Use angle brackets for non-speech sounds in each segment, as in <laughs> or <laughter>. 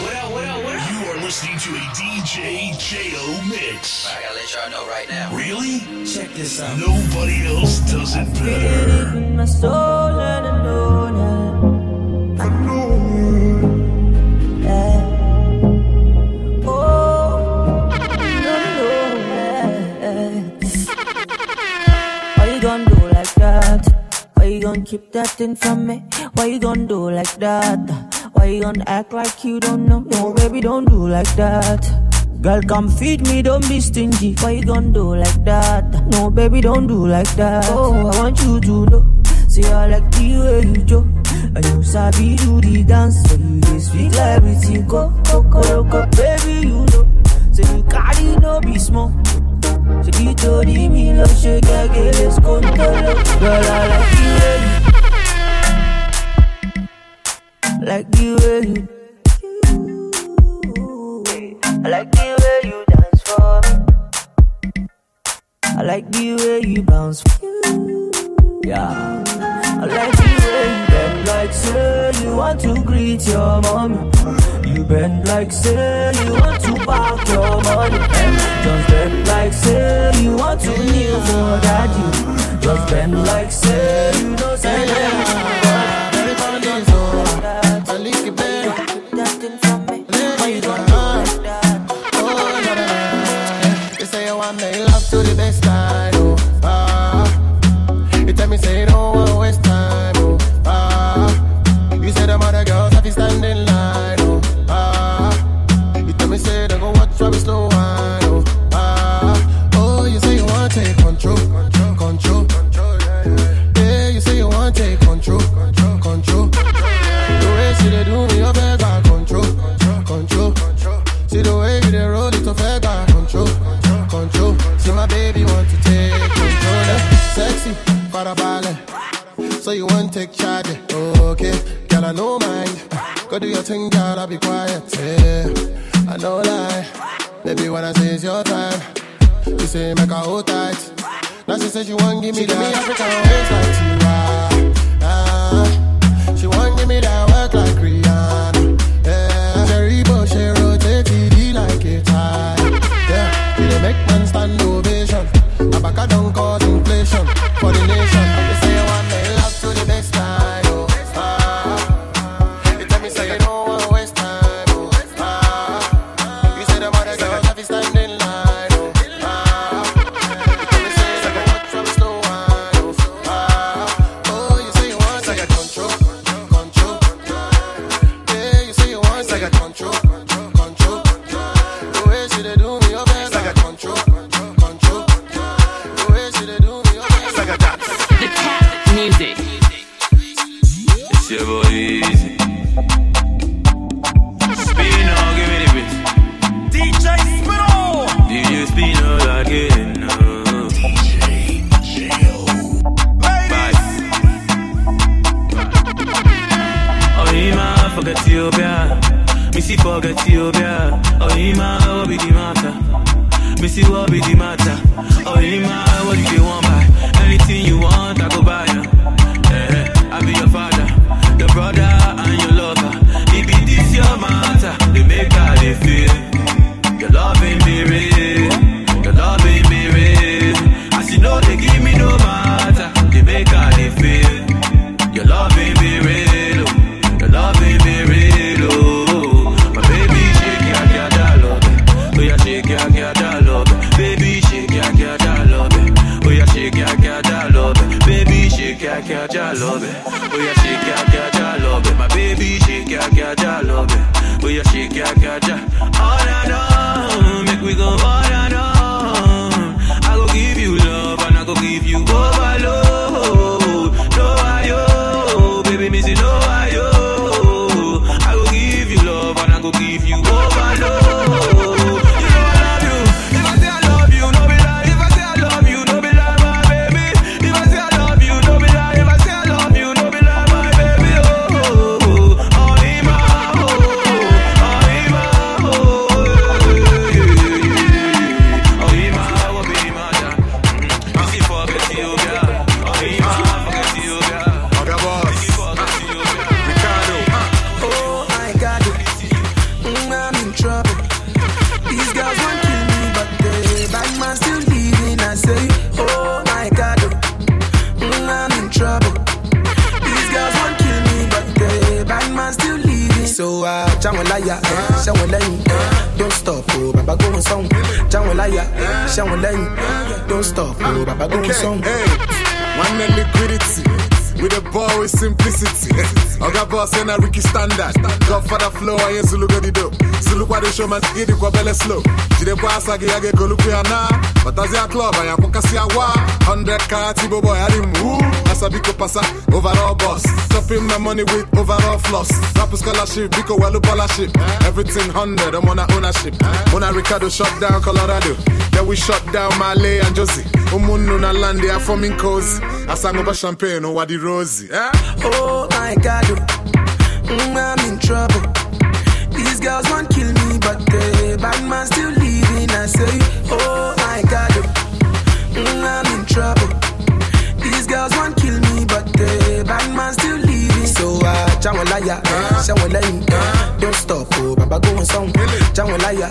What up, what up, what up? You are listening to a DJ J.O. mix. I gotta let y'all know right now. Really? Check this out. Nobody else does it better. In my soul and I know now. I know. Yeah. Oh, I know. Why you gonna do like that? Why you gonna keep that thing from me? Why you gonna do like that? Why you gonna act like you don't know? No, baby, don't do like that. Girl, come feed me, don't be stingy. Why you gonna do like that? No, baby, don't do like that. Oh, I want you to know. Say I like the way you do. And you sabi do the dance. So you just speak like everything. Go, go, go, go, baby, you know. Say you carry no be small. Say you told me, love, shake, I get this control. Girl, I like the way you like the way you. I like the way you dance for me. I like the way you bounce. Yeah. I like the way you bend like say you want to greet your mommy. You bend like say you want to park your money. Just bend like say you want to kneel for daddy. Just bend like say you know say. Yeah. Laya, Shango Lane, don't stop, oh, Baba go on song. Hey, one liquidity. With a ball with simplicity. Oga boss and a Ricky standard. Godfather flow, I ain't Zulu go the dope. Zulu kwa the showman, get the kwabele slow. Jide kwa sagi yage go look na. But as ya club, I am pokasi awa. 100 car, Tibo boy, I didn't move. As a biko pasa, overall boss. Stopping my money with overall floss. Rap scholarship, biko welu scholarship. Everything 100, I'm on a ownership. Mona Ricardo shut down Colorado. Then we shut down Malay and Josie. Umunu na land, they are forming cozy. Asang over champagne, over the rosy. Eh? Oh my God, oh. Mm, I'm in trouble. These girls want kill me, but the bad man still leaving. I say, oh my God, oh. Mm, I'm in trouble. These girls want kill me, but the bad man still leaving. So I uh, Jawalaya, Shawalaya, don't stop, oh Baba go on song. Jawalaya,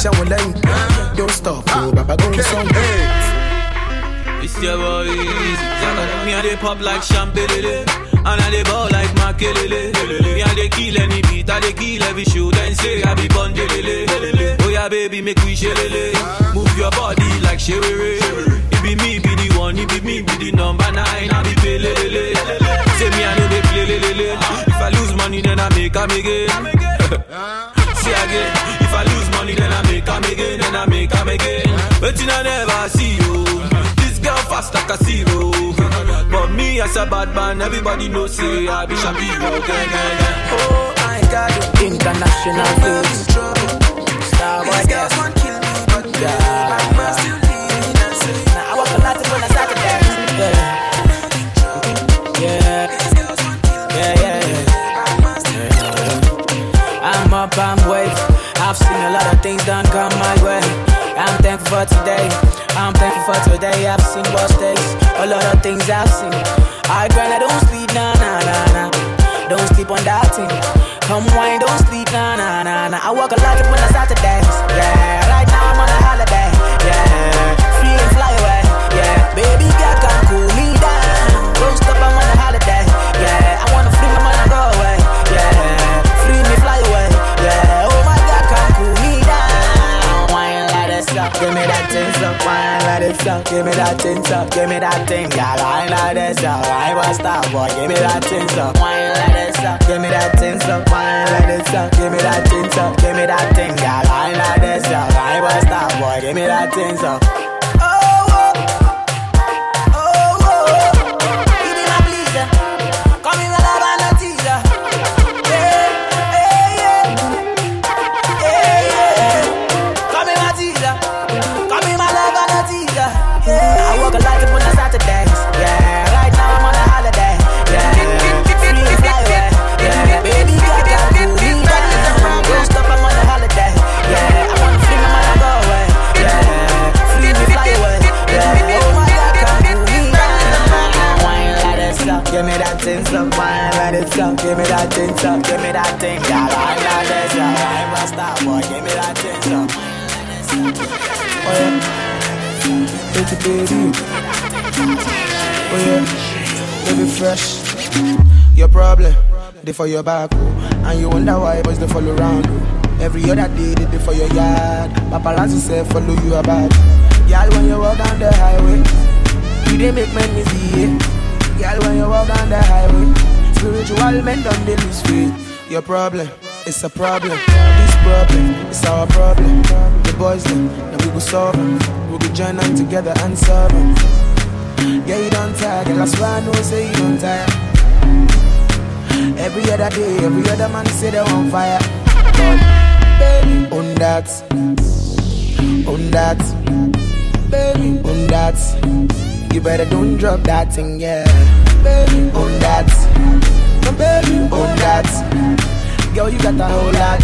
Shawalaya, don't stop, oh Baba go on song. It's your boy. Me and they pop like champagne, and I they ball like makelele. Me and they kill any beat, I they kill every show. Then say I be bondelele. Oh yeah, baby, make we shelele. Move your body like sherere. It be me, be the one. It be me, be the number nine. I be pelele. Say me I know they play. If I lose money, then I make am again. <laughs> See again, if I lose money, then I make am again, then I make am again. But you I never see you. This girl fast like a zero. But me as a bad man, everybody knows say I be Shapiro. Gang, gang, gang. Oh my God, oh. International I'm in flex. trouble. Starboy These girls kill me, but Yeah. man. I say, Now I walk a lot when I start to dance. Yeah. Yeah. these girls want kill me, Yeah, yeah, yeah. bad man still I'm up, I'm wait. I've seen a lot of things done come my way. I'm thankful for today. I'm thankful for today. I've seen worse days. A lot of things I've seen. I grind, I don't sleep, nah, nah, nah, nah. Don't sleep on that thing. Come wine, don't sleep, nah, nah, nah, nah. I walk a lot when I start to dance. Yeah, right now I'm on a holiday. Up, give me that thing up. Wine like this up, give me that thing up. Give me that thing, girl. Wine like this up. I was star boy, give me that thing up. Wine like this up, give me that thing up. Wine like this up, give me that thing up. Give me that thing, girl. Wine like this up. I was star boy, give me that thing up. They for your back, oh. and you wonder why boys they follow around. Oh. Every other day they dey for your yard. Paparazzi say follow you about. Girl, when you walk down the highway, you they make men see it. Girl, when you walk down the highway, spiritual men don't they lose faith. Your problem, it's a problem. This problem, it's our problem. The boys them, now we go solve 'em. We go join them together and solve 'em. Yeah, you don't tire, girl. I swear I know, say you don't tire. Every other day, every other man say they're on fire. But baby, on that, on that, baby, on that. You better don't drop that thing, yeah. Baby, on that, baby, on that. Girl, you got a whole lot.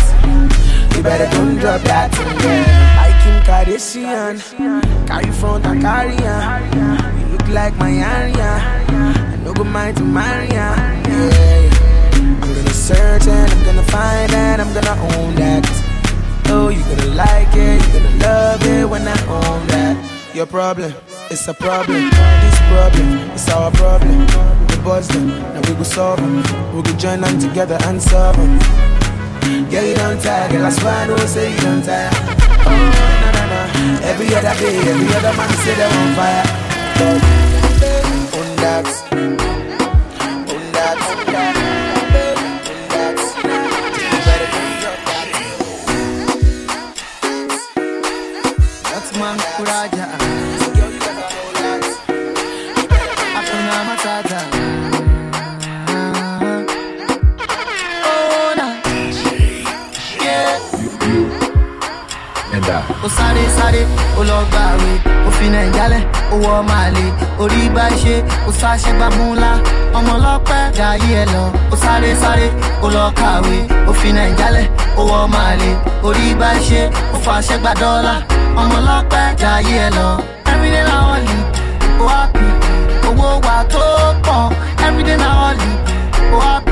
You better don't drop that thing, yeah. I Kim Kardashian, carry front and carry on. You look like my area. I no go mind to marry ya. Yeah. Gonna I'm gonna find that, I'm gonna own that. Oh, you're gonna like it, you're gonna love it when I own that. Your problem, it's a problem. This problem, it's our problem. The boys them, now we go solve 'em. We go join them together and solve 'em. I swear I know say you don't tire. Oh, no, no, no. Every other day, every other man say they're on fire. On that, on that, on that, ó sáré sáré ó lọ gbàwé ó fi nàìjálẹ̀ ó wọ màlẹ orí bá ṣe ó sáṣẹ gbàmúlá ọmọ ọlọ́pẹ́ jayé ẹ lọ. Ó sáré sáré ó lọ kàwé ó fi nàìjálẹ̀ ó wọ orí bá ṣe ó fàṣẹ gbà dọ́là. Ọmọ ọlọ́pẹ́ jayé ẹ lọ. Everyday na only ó happy. Owó wa tó pọ̀. Everyday na only ó happy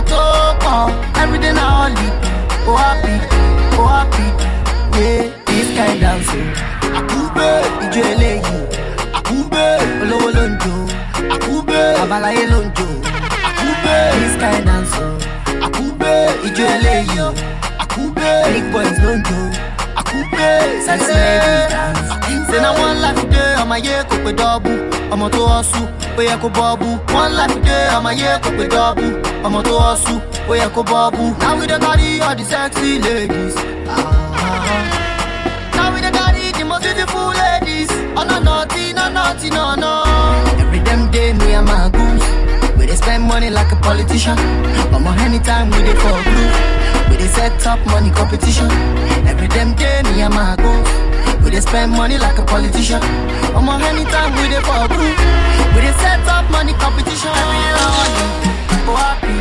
wa tó pọ̀ everyday na only ó happy ó happy. Yeah this kind dancing. Àkúgbé ìjọ eléyìí àkúgbé olówó ló ń jó àkúgbé babaláyé ló ń jó àkúgbé this kind dancing. Àkúgbé ìjọ eléyìí àkúgbé big boys ló ń ṣe na wọn láti dé ọmọ ayé kò pé dọ́ọ̀bù ọmọ tó ọ̀ṣù ó yẹ kó bọ́ọ̀bù wọn láti dé ọmọ ayé kò pé dọ́ọ̀bù ọmọ tó ọ̀ṣù ó yẹ kó bọ́ọ̀bù now we dey carry all the sexy ladies. Ah. Now we dey carry the most beautiful ladies. Oh no naughty, no naughty, no no. Every damn day me and my goons. We dey spend money like a politician. Omo anytime we dey for group. We dey set up money competition. Every damn day me and my goons. We dey spend money like a politician. I'm Omo anytime we dey for group. We dey set up money competition. Every day. Oh happy.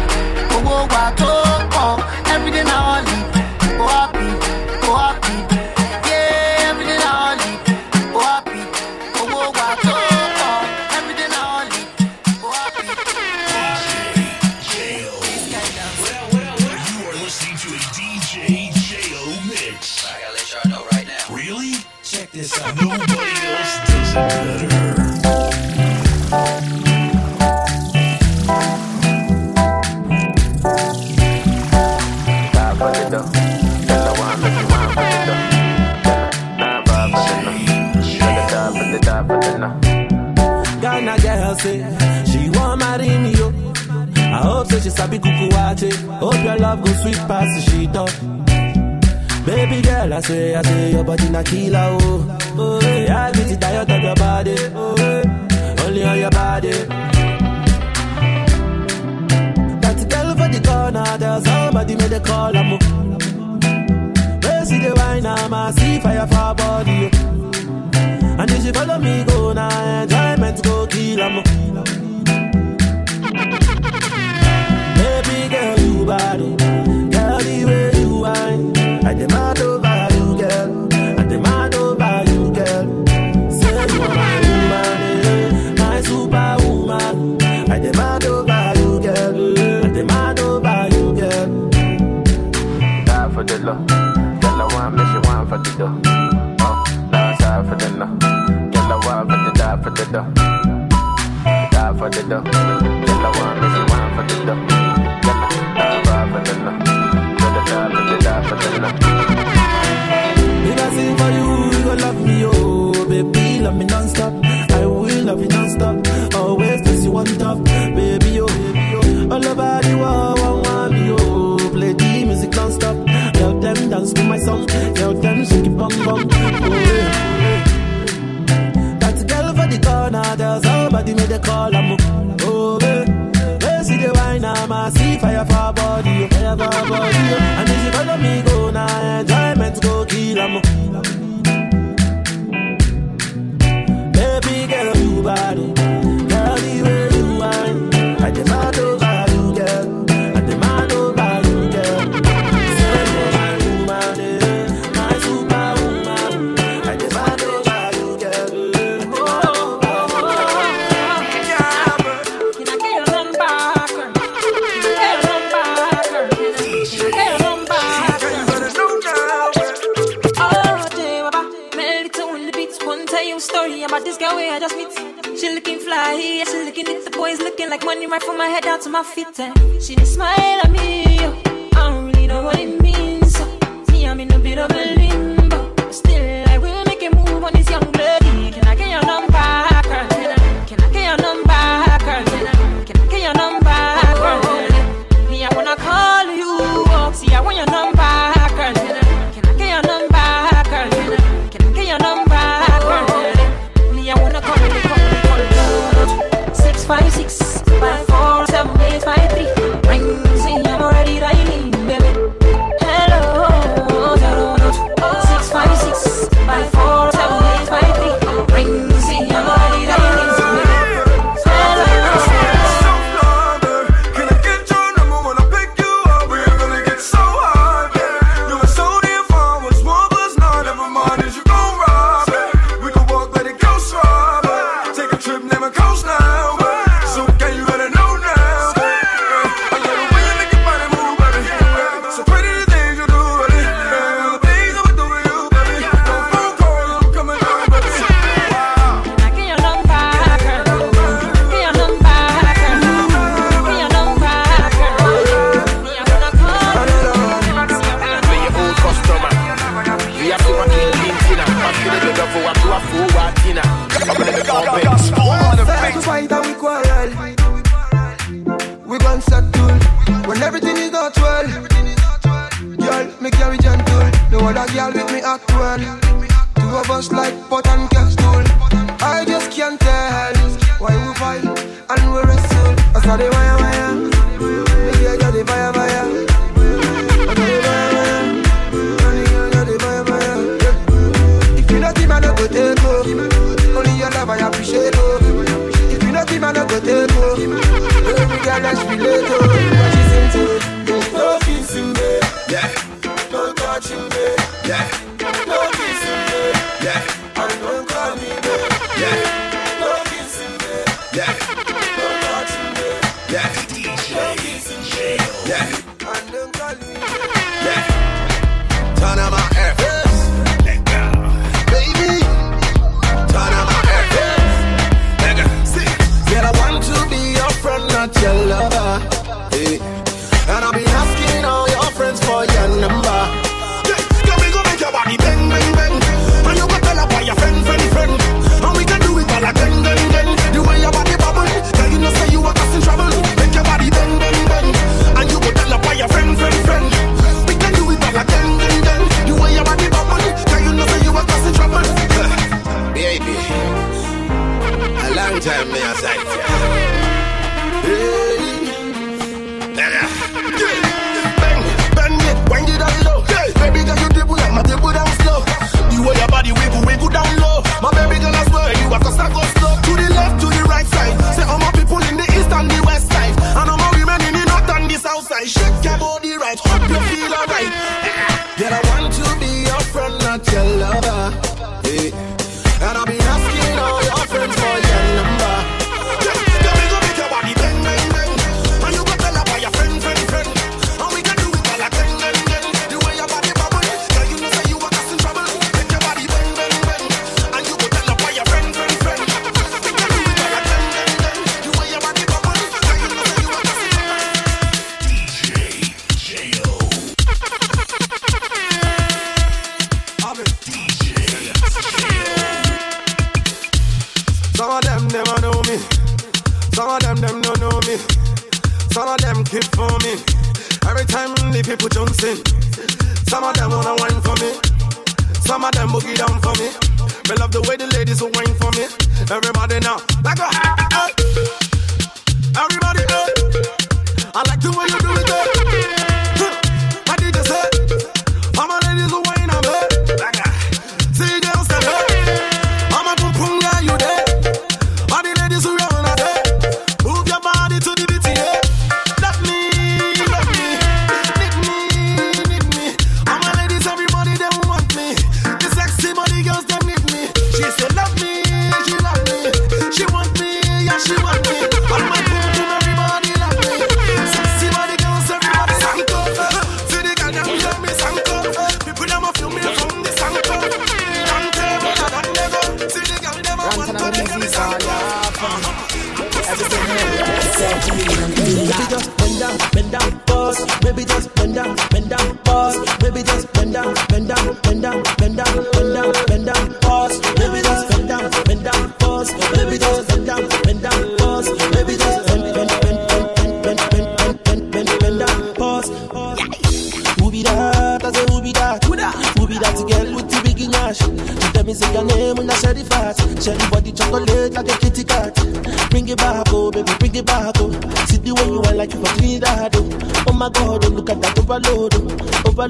Owó wa tó pọ̀. Every day na only. Oh sabi kuku wache. Hope your love go sweet past the she talk. Baby girl, I say, I say your body na killer oh. Oh, yeah, I get tired of your body. Oh, only on your body. That girl for the corner, there's somebody made a call. I'm Where see the wine, I'm a see fire for body. And if she follow me, go now, enjoyment go kill. Baby the dough. Die for the dough. Somebody made a call, I'm oh, baby They see the wine, I'm a see fire for body, oh, fire for body, oh. And if you follow me, go now, enjoyment go kill 'em. My my feet. And she just smile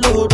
no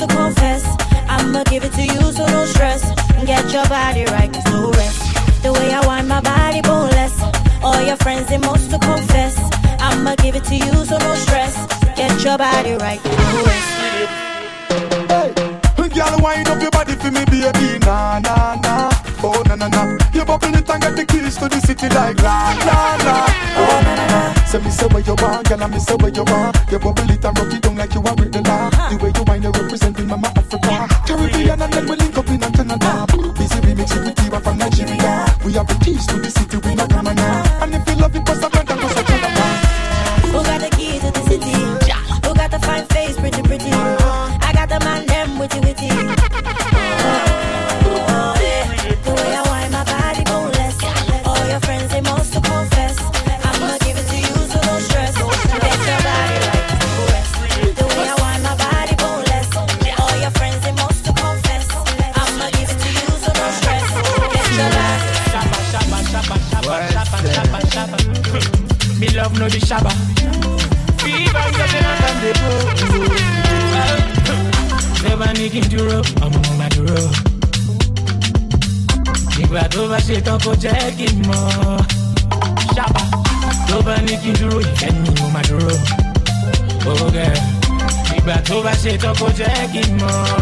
to confess. I'ma give it to you, so don't stress. Get your body right, cause no rest. The way I wind my body boneless. All your friends and most to confess. I'ma give it to you, so don't stress. Get your body right, no rest. Hey, girl, wind up your body for me, baby. na na na. Oh, na na na. You bubble it and get the keys to the city like la, la, la. Oh, na na na. Say me say where you are, girl, I me say where you are. You bubble it and rock it down like you are with the law. The way you wind, you're representing Mama Africa, Caribbean, and then we link up in Canada. Busy remixing with Tiwa from Nigeria. We have the keys to the city, we know Ghana. And if you love it, pass Shaba. Fever. Never need to roll, I'm on my roll. Ìgbà tó bá shit up for jẹ́ more. Shaba, mọ̀. Ṣábà tó bá ní kí n dúró ìfẹ́ ni mo máa dúró. Ó gẹ̀. shit up for ṣe more.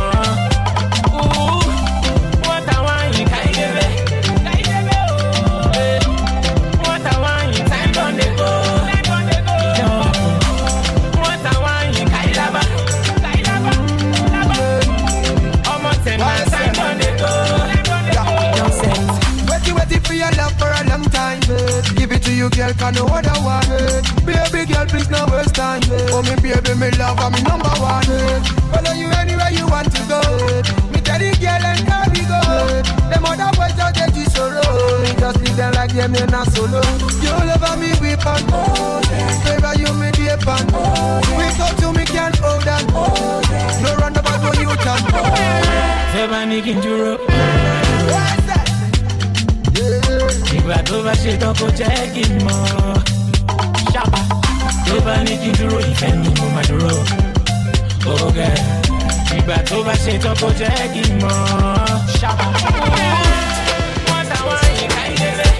Oh, me baby, me love, I'm number one. Eh. Follow you anywhere you want to go. Eh. Me tell you, girl, and can we go? Eh. The other boys don't get you sorrow. Me just leave them like them, they're not solo. You love me, we pan. Oh, yeah. Favor you, me dear pan. Oh, yeah. We talk to me, can't hold on. Oh, yeah. No run about when you can. Oh, yeah. Favor me, can you What's. Ìgbà tó bá ṣe tán kó jẹ́ kí n mọ̀ tó bá ní kí dúró ìfẹ́ mi mo máa dúró. ọ̀gá ìgbà tó bá ṣe tán kó jẹ́ kí n mọ̀. ṣáàpà. wọ́n táwọn àyíká ìdẹ́rẹ́.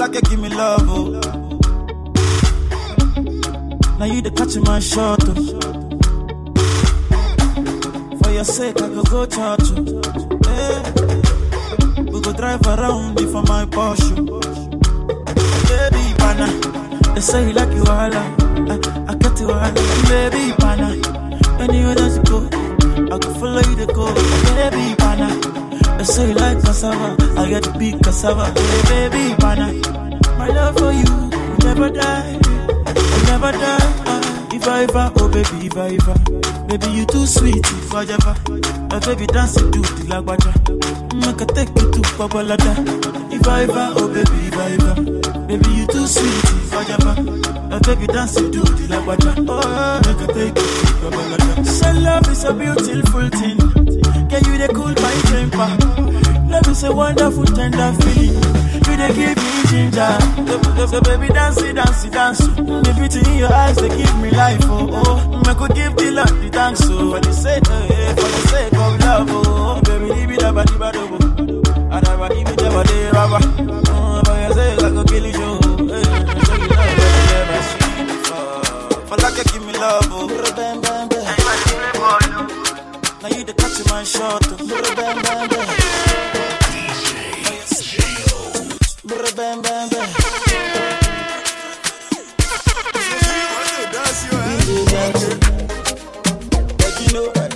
You give me love, oh. Now you the catch my shot, oh. For your sake, I go go church, oh. Eh. We go drive around you for my Porsche. Baby, pana. They say you like you all, I, I get you all, baby, pana. Anywhere that you go, I can follow you to go, baby, They say you like cassava, I get the big cassava, hey, baby, pana. My love for you will never die, will never die. If I ever, oh baby, if I ever, baby you too sweet, if I ever, my baby dance to the lagwaja, I take you to Babalada. If I ever, oh baby, if I ever, baby you too sweet, if I ever, my baby dance to the lagwaja, oh I take you to Babalada. Say love is a beautiful thing, can you the cool my temper? Love is a wonderful tender feeling. You they give me ginger. So, so baby, dance dance dance. The beauty in your eyes, they give me life. Oh, oh. I could give the Lord the thanks. Oh, for the sake, eh, for the sake of love. Oh, baby, leave it up, leave it up. I never give it up, I rubber. Oh, for your sake, I could kill you. Eh, show you never seen before. For like give me love. Oh, my shot. Bam, bam, bam. Brr, bam, bam, bam. DJ dance. Like you know,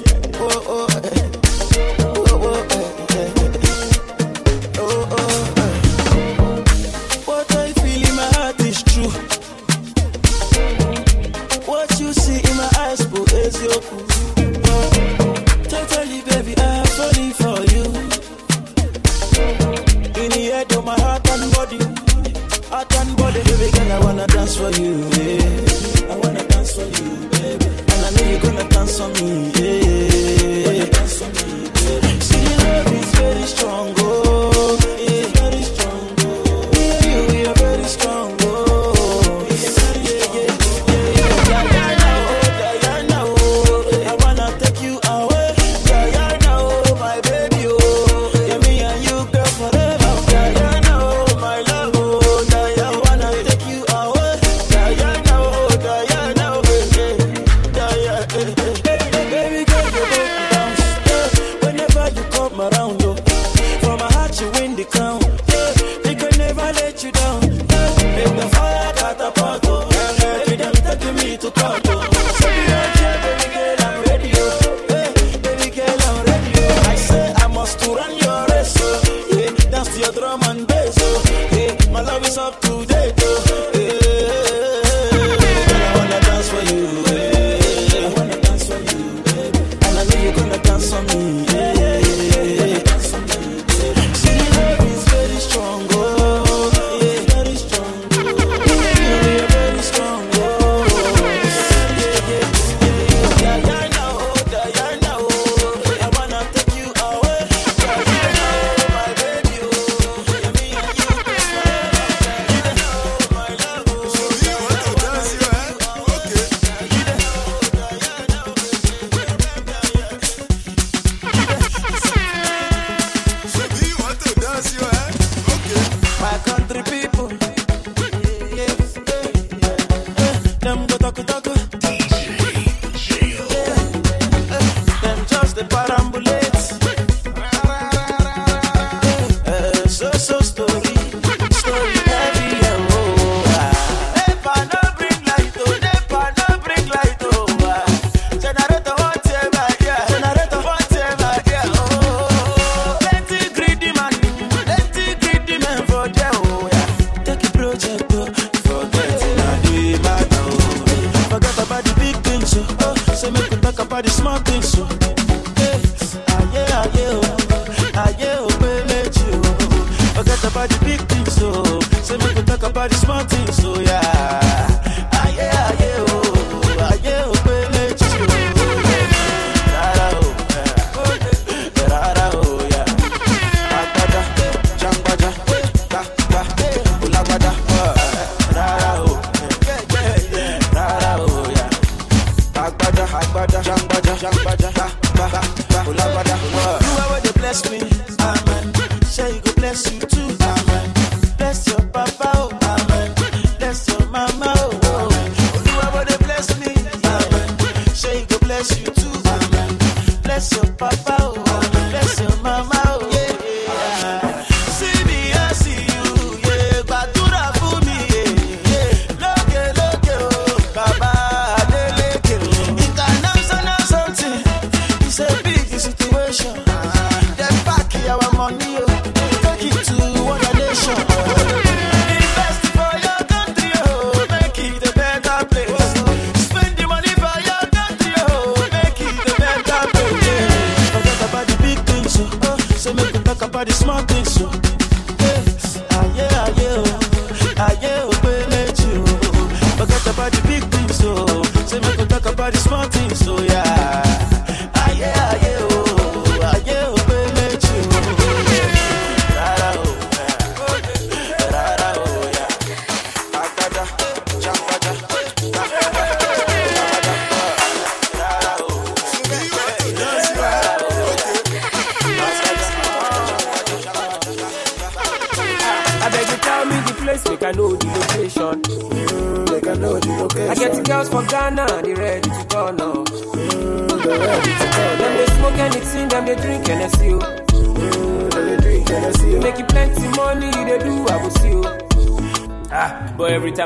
You are the bless me, ah, amen. Say you go bless you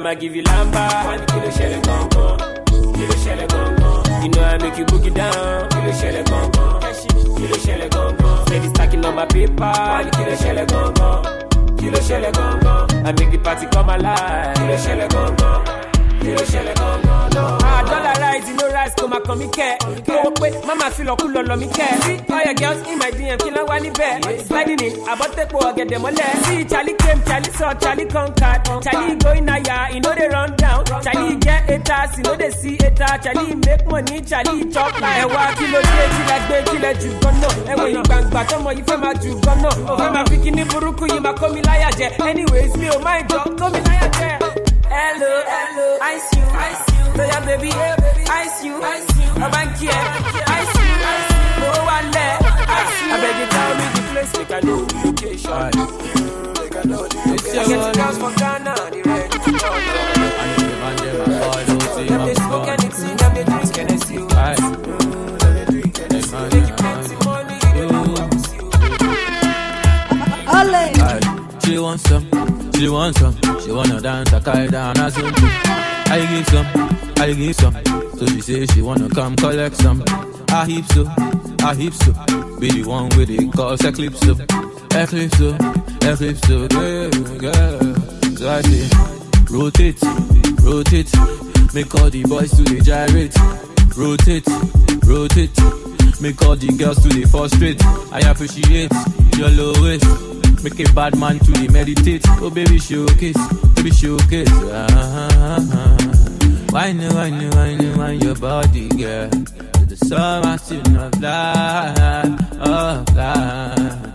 but every time I give you lamba, kilo shell gone gone, kilo shell gone gone. You know I make you book it down, kilo shell gone gone, kilo shell gone gone. Steady stacking on my paper, kilo shell gone gone, kilo shell gone gone. I make the party come alive, kilo shell gone gone, kilo shell gone gone. No. Ah, dollar rise, you know rise, come and come here. Go away, mama feel like cool on me care. See all your girls in my DM, kill one in bed. Sliding in, about take poor, get them all there. See Charlie came, Charlie saw, Charlie conquered. Charlie going higher, you know they run down. Charlie get haters, you know they see haters. Charlie make money, Charlie chop like. Ẹ wá kí ló dé tí lẹ gbé tí lẹ jù gan-an. Ẹ wọ ìgbàǹgbà tọmọ yìí fẹ́ máa jù gan-an. Ó fẹ́ máa fi kíní burúkú yìí máa kó mi láyà jẹ. Anyways, mi ò máa jọ kó mi láyà jẹ. Hello, hello, ice you, ice you. Lọ́yà baby, ice you, ice you. Ọba ń kí ẹ, ice you, ice you. Mo wà lẹ̀, ice you. Abeg you tell me the place, make I know the location. Make I know the location. I get the girls from Ghana, they ready to go. Them they smoke anything, them they drink Hennessy. oh. Mm, them they drink Hennessy. Make you plenty money, they do, I will see you. Aye. She wants some, she wants some. She wanna dance a kite down a soon. I give some, I give some. So she say she wanna come collect some. I heap so, I heap so. Be the one with it cause eclipse so, eclipse so, eclipse so. Yeah, yeah. So I say, rotate, rotate. Make all the boys to the gyrate. Rotate, rotate. Make all the girls to the frustrate. I appreciate your low waist. Make a bad man to the meditate. Oh baby showcase, baby showcase. Ah, ah, ah, ah. Wine, wine, wine, wine your body, girl. To the summer of life, of life.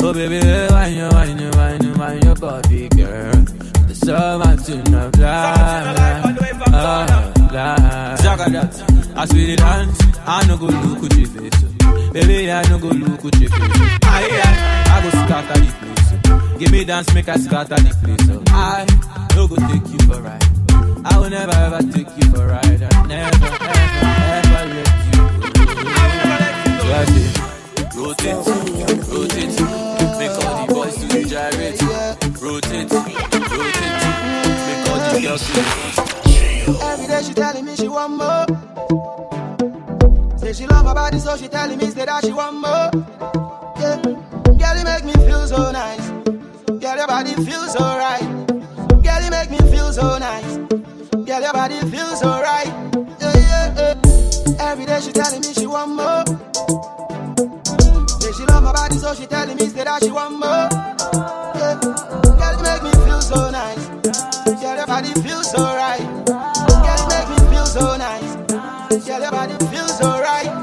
Oh baby, wine, wine, wine, wine your body, girl. To the summer of life, of life. Zaga that. As we dance, I no go look at your face. oh. Baby, I no go look at your face. oh. Aye, aye, I go scatter the place. oh. Give me dance, make I scatter the place. oh. I no go take you for ride. I will never ever take you for a ride. I never, ever, ever let you go. Glad it. Rotate, rotate, make all the boys to gyrate. Rotate, rotate, make all the girls to Every day she telling me she want more. Say she love my body, so she telling me say that she want more. Yeah, girl, you make me feel so nice. Girl, your body feels so right. Girl, you make me feel so nice. Girl, your body feels so right. Yeah, yeah, yeah. Every day she telling me she want more. Say she love my body, so she telling me say that she want more. Yeah, girl, you make me feel so nice. Girl, your body feels so right. Girl, you make me feel so nice. Girl, your body feels so right.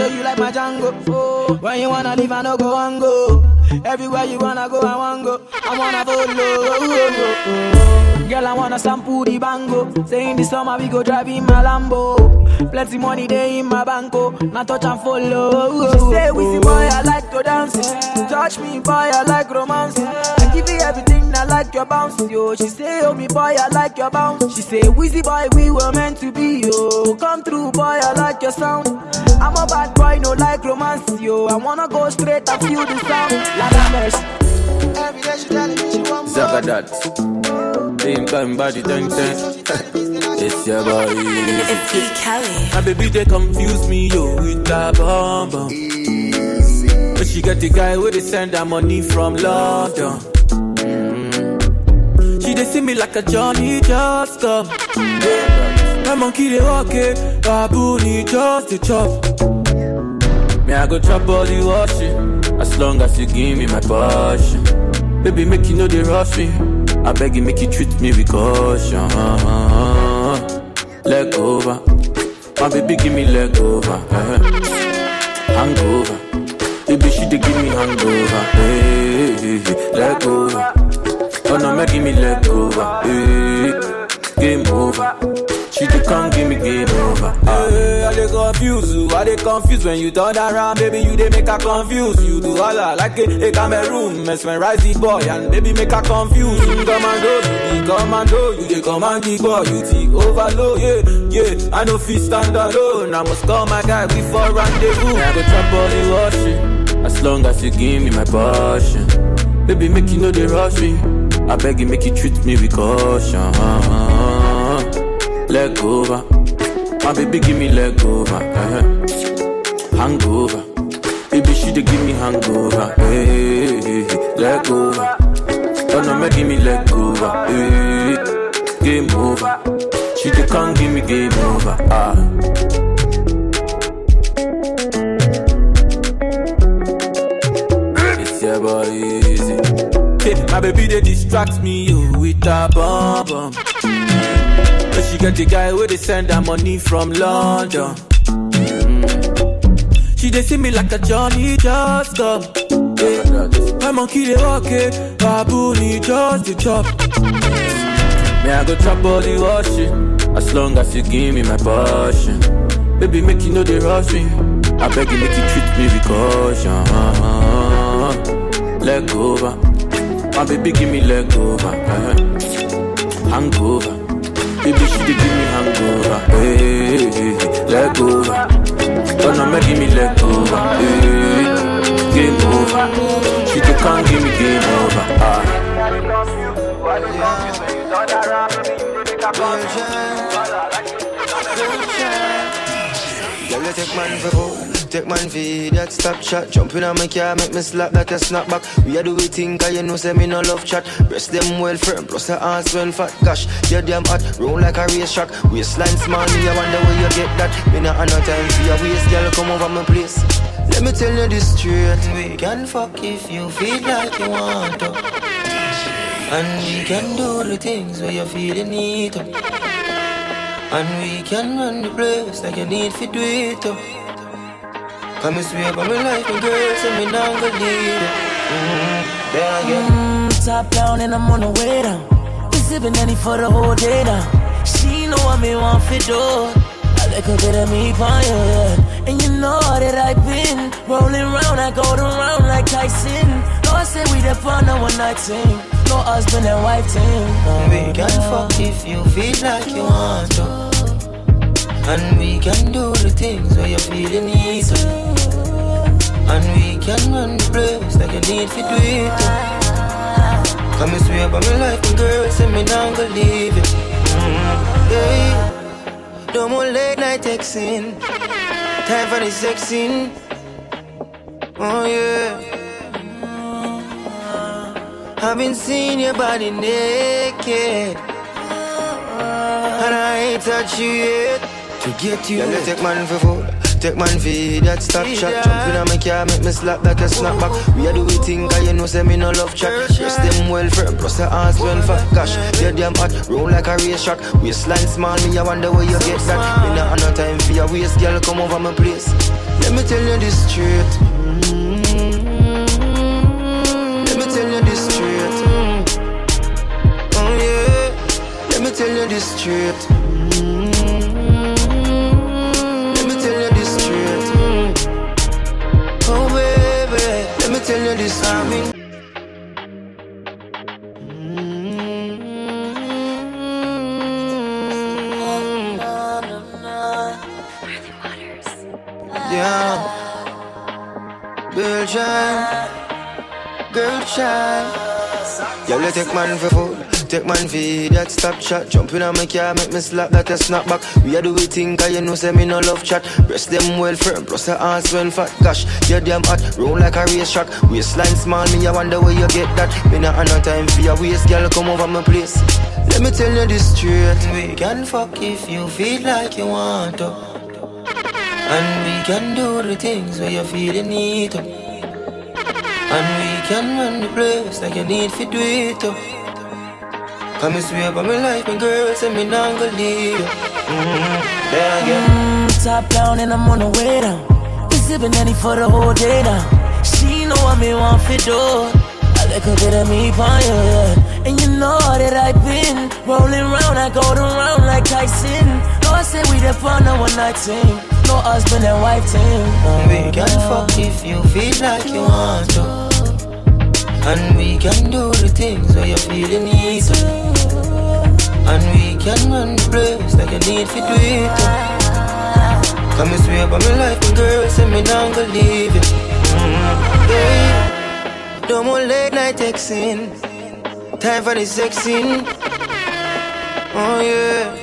Yeah. Girl, I know you like my Django. Oh, when you wanna leave, I no go and go. Everywhere you wanna go, I wanna go. I wanna follow. Oh, oh, oh. Girl, I wanna sample the bango. Say in the summer we go drive in my Lambo. Plenty money day in my banco. Now touch and follow. Oh, oh, she say, see oh. boy, I like to dance. Touch me, boy, I like romance. I give you everything, I like your bounce, yo. She say, oh me boy, I like your bounce. She say, Wheezy boy, we were meant to be, yo. Come through, boy, I like your sound. I'm a bad boy, no like romance, yo. I wanna go straight and feel the sound. Like a mess. Every day she telling me she want more. Zagadat. Same time body ten ten. <laughs> It's your boy. It's E. Kelly. My baby they confuse me yo with that bomb. But she got the guy where they send her money from London. She they see me like a Johnny just come. My monkey they walk it, baboon just a chop. Me I go chop all the washing, as long as you give me my passion. Baby make you know they rush me. I beg you make you treat me with caution. Leg over, my baby give me leg over. Hangover, baby she dey give me hangover. Hey, hey, hey. leg over, oh no make give me leg over. Hey, game over, she dey come give me game over. Hey, I dey confuse you, I dey confused when you turn around, baby you dey make her confuse. You do all I like a, a Cameroon, mesmerize the boy and baby make her confuse. You commando, you be commando, you dey command the boy, you the overload. Yeah, yeah, I no fit stand alone, I must call my guy before rendezvous. I go trap all the washing, as long as you give me my passion. Baby make you know they rush me, I beg you make you treat me with caution. Leg over. My baby give me leg over. eh. Hangover. Baby she dey give me hangover. Hey, hey, hey. leg over. Oh no, make give me leg over. Hey, game over. She dey come give me game over. Ah. It's baby they distract me with a bomb bomb. But she got the guy where they send her money from London. Mm. She they see me like a Johnny just come. Yeah. My monkey they walk it, baboon just the chop. Me I go chop the washing, as long as you give me my passion. Baby make you know they rush me, I beg you make you treat me with caution. Leg over, my baby give me leg over. eh. eh. Hangover. Baby, she dey give me hangover. Hey, eh, eh, hey, hey, leg over. Oh no, make give me leg over. Hey, game over. She dey come give me game over. Ah. Girl, you take man for food, take man for that stop chat. Jumping on my car, make me slap that a snap back. We a do we think, cause you know say me no love chat. Breast them well firm, plus the ass well fat. Gosh, you damn hot, roll like a race track. Waistline small, me I wonder where you get that. Me not no time for your waist, girl, come over my place. Let me tell you this straight. We can fuck if you feel like you want to. And we can do the things where you feel you need to. And we can run the place like you need to do it too. Come and swear by my life, my girl, so me not gonna leave it. Mm-hmm. There again. Mm, top down and I'm on the way down. We sipping any for the whole day now. She know what me want for do. A little bit of me for you. And you know that I've been rolling round, I go around like Tyson. I say we the fun of one night thing. No husband and wife thing. We can fuck if you feel like you want to. And we can do the things where you feel you need to. And we can run the place like you need to do it. Come and swear by my life, and girl, say me not gonna leave it. Mm, yeah. No more late night texting. Time for the sexing. Oh yeah. I've been seeing your body naked. And I ain't touch you yet. To get you. Yeah, take man for food. Take man for that stop shot. Jumping on my car, make me slap like a snapback. We are do we think, cause you know, say me no love chat. Dress them well firm, plus the ass well fat. cash. you're damn hot, roll like a race track. Waistline small, me, I wonder where you get that. Me not have no time for your waist, girl, come over my place. Let me tell you this straight. Let me tell you this straight. Oh yeah. Let me tell you this straight. You take man for food, take man for that stop chat. jump in on my car, make me slap that a snapback. We are do we think, cause you know, say me no love chat. Breast them well firm, plus the ass well fat. Gosh, you're damn hot, roll like a race track. Waistline small, me, I wonder where you get that. Me not have no time for your waist, girl, come over my place. Let me tell you this straight. We can fuck if you feel like you want to. And we can do the things where you feel you need to. And we can run the place like you need to do it too. Come and swear by my life, my girl, say me not gonna leave you. Mm-hmm. There again. Mm, top down and I'm on the way down. We sipping any for the whole day now. She know what me want for do. A little bit of me you, yeah. And you know that I've been rolling round, I go around like Tyson. No, I say we the fun of one night thing. No husband and wife thing. We can fuck if you feel like you want to. And we can do the things where you feel you need to. And we can run the place like you need to do it. Come and swear by my life, my girl, say me not gonna leave you. Mm, yeah. No more late night texting. Time for the sexing. Oh yeah.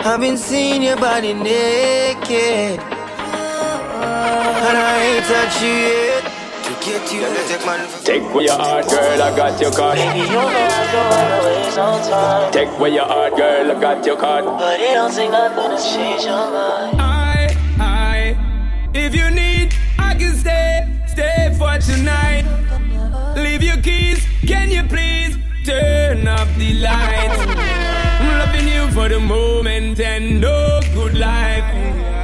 I've been seeing your body naked. And I ain't touch you yet. To get you, let's take man for Take where your heart, girl, I got your card. Baby, you know I don't wanna waste no time. Take where your heart, girl, I got your card. But it don't take nothing to change your mind. I, I, if you need, I can stay, stay for tonight. Leave your keys, can you please turn off the lights? I'm loving you for the moment and no good life.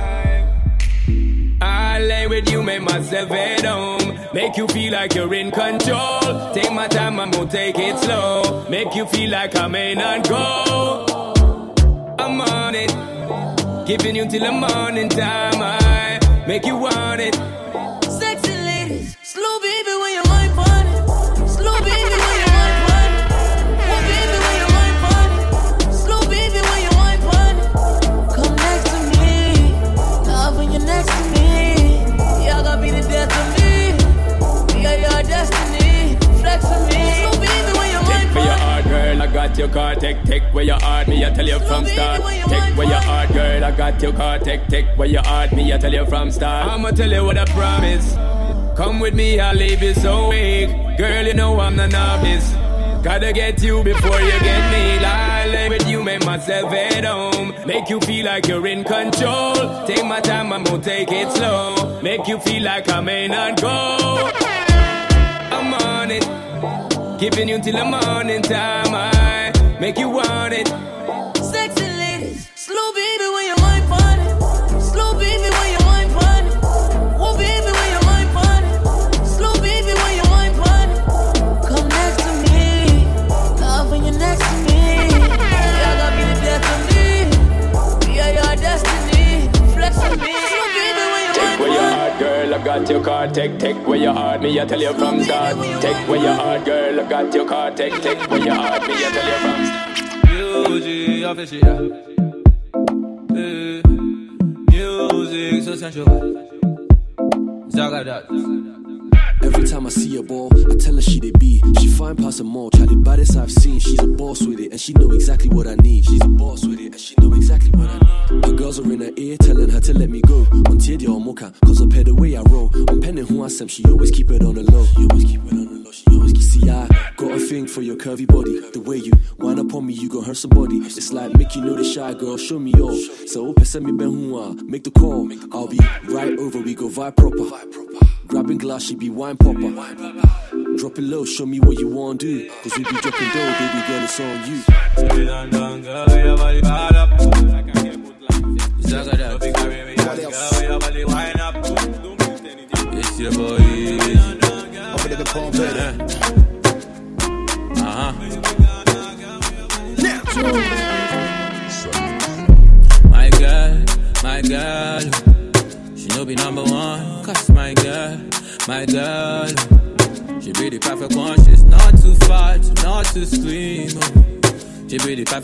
With you, make myself at home. Make you feel like you're in control. Take my time, I'm gonna take it slow. Make you feel like I may not go. I'm on it. Giving you till the morning time. I make you want it. I got your card. Take, take where your heart, me, I tell you from start. Take where your heart, girl, I got your card. Take, take where your heart, me, I tell you from start. I'ma tell you what I promise. Come with me, I'll leave you so weak. Girl, you know I'm the novice. Gotta get you before you get me. I lay with you, make myself at home. Make you feel like you're in control. Take my time, I'm gonna take it slow. Make you feel like I may not go. I'm on it. Giving you till the morning time. I make you want it. Got your car, take, take where your heart, me, I tell you from start. Take where your heart, girl, I got your car, take, take where your heart, me, I tell you from start. Music official. Eh, Music so sensual. Zagadat. Every time I see a ball, I tell her she they be. She fine past them all, Charlie baddest I've seen. She's a boss with it, and she know exactly what I need. She's a boss with it, and she know exactly what I need. Her girls are in her ear, telling her to let me go. On Tiedia or Mocha, cause I pay the way I roll. On penning who I am, she always keep it on the low. She always keep it on the low, she always keep See, I got a thing for your curvy body. The way you wind up on me, you gon' hurt somebody. It's like make you know the shy girl, show me all. So open, send me ben hua, make the call. I'll be right over, we go vibe proper. Grabbing glass, she be wine popper. Drop it low, show me what you want to do. Cause we be dropping dough, baby girl, it's on you. It's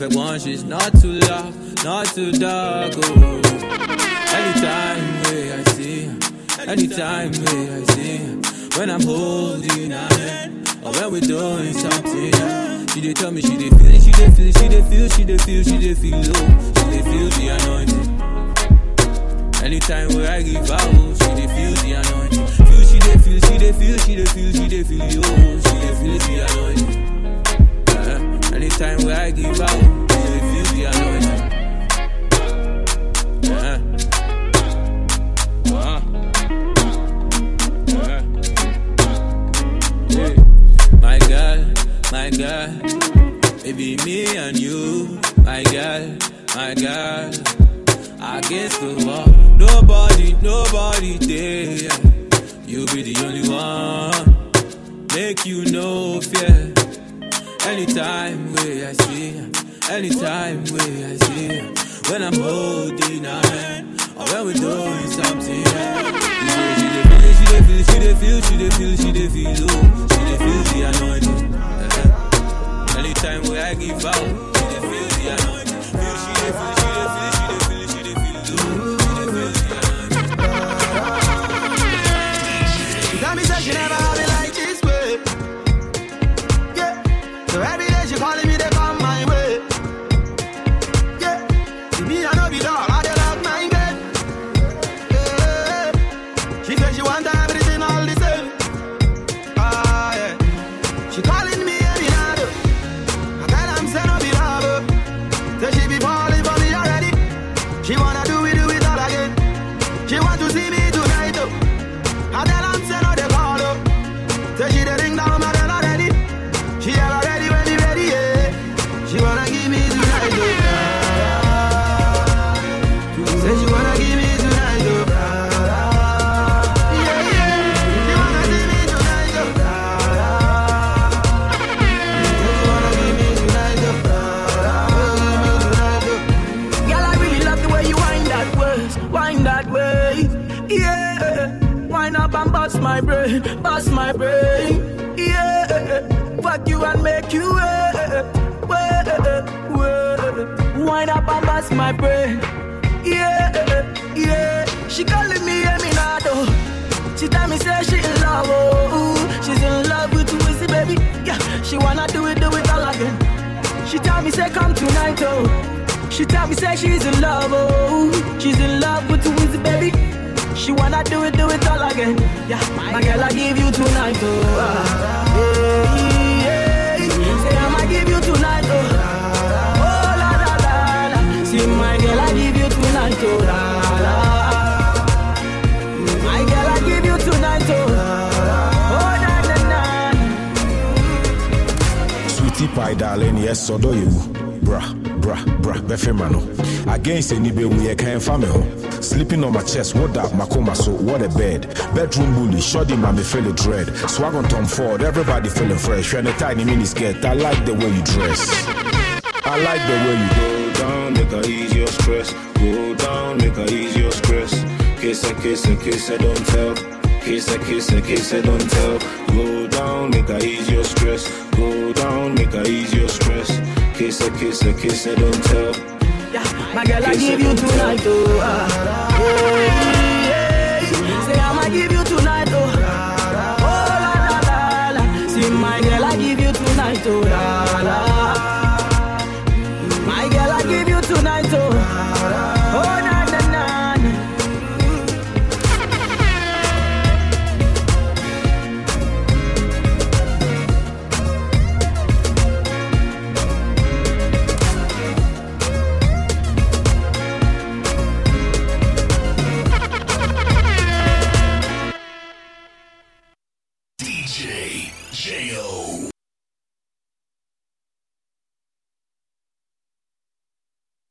perfect one. She's not too loud, not too dark. Oh. Anytime way I see her, anytime way I see her, when I'm holding her hand, or when we're doing something. She dey tell me she dey feel it, she dey feel it, she dey feel, she dey feel, she dey feel low, she dey feel the anointing. Anytime where I give out, she dey feel the anointing. Feel she dey feel, she dey feel, she dey feel, she dey feel low, she dey feel the anointing. Uh-huh. Where I give out, dey feel the anointing. Uh-huh. Uh-huh. My girl, my girl, baby, me and you, my girl, my girl, against the wall. Nobody, nobody there. You be the only one. Make you no fear. Anytime where I see her, anytime where I see her, when I'm holding her hand, or when we're doing something. yeah. She dey feel, she dey feel, she dey feel, she dey feel, she feel, oh, she dey feel the anointing. Uh-huh. Anytime where I give out, she dey feel the anointing. My brain. Yeah, yeah. She calling me Eminado. She tell me say she in love, oh, she's in love with Wizzy, baby. Yeah, she wanna do it, do it all again. She tell me say come tonight, oh. She tell me say she's in love, oh She's in love with Wizzy, baby She wanna do it, do it all again Yeah, my girl, I give you tonight, oh ah. spider darling, yes, dɔ do. You, bra bra bra bɛfɛ no against any bɛ we can family. fa mi sleeping on my chest what that makoma so what a bed. Bedroom bully shoddy mami feeling dread. Swag on tom ford everybody feeling fresh. When the tiny ni mini skirt i like the way you dress. I like the way you go down make i ease your stress. Go down make i ease your stress. Kiss a kiss a kiss a don't tell. Kiss a kiss a kiss, I don't tell. Go down, make I ease your stress. Go make her ease your stress. Kiss her, kiss her, kiss her, don't tell. Yeah, my girl, I give you tonight, oh. Ah, ah.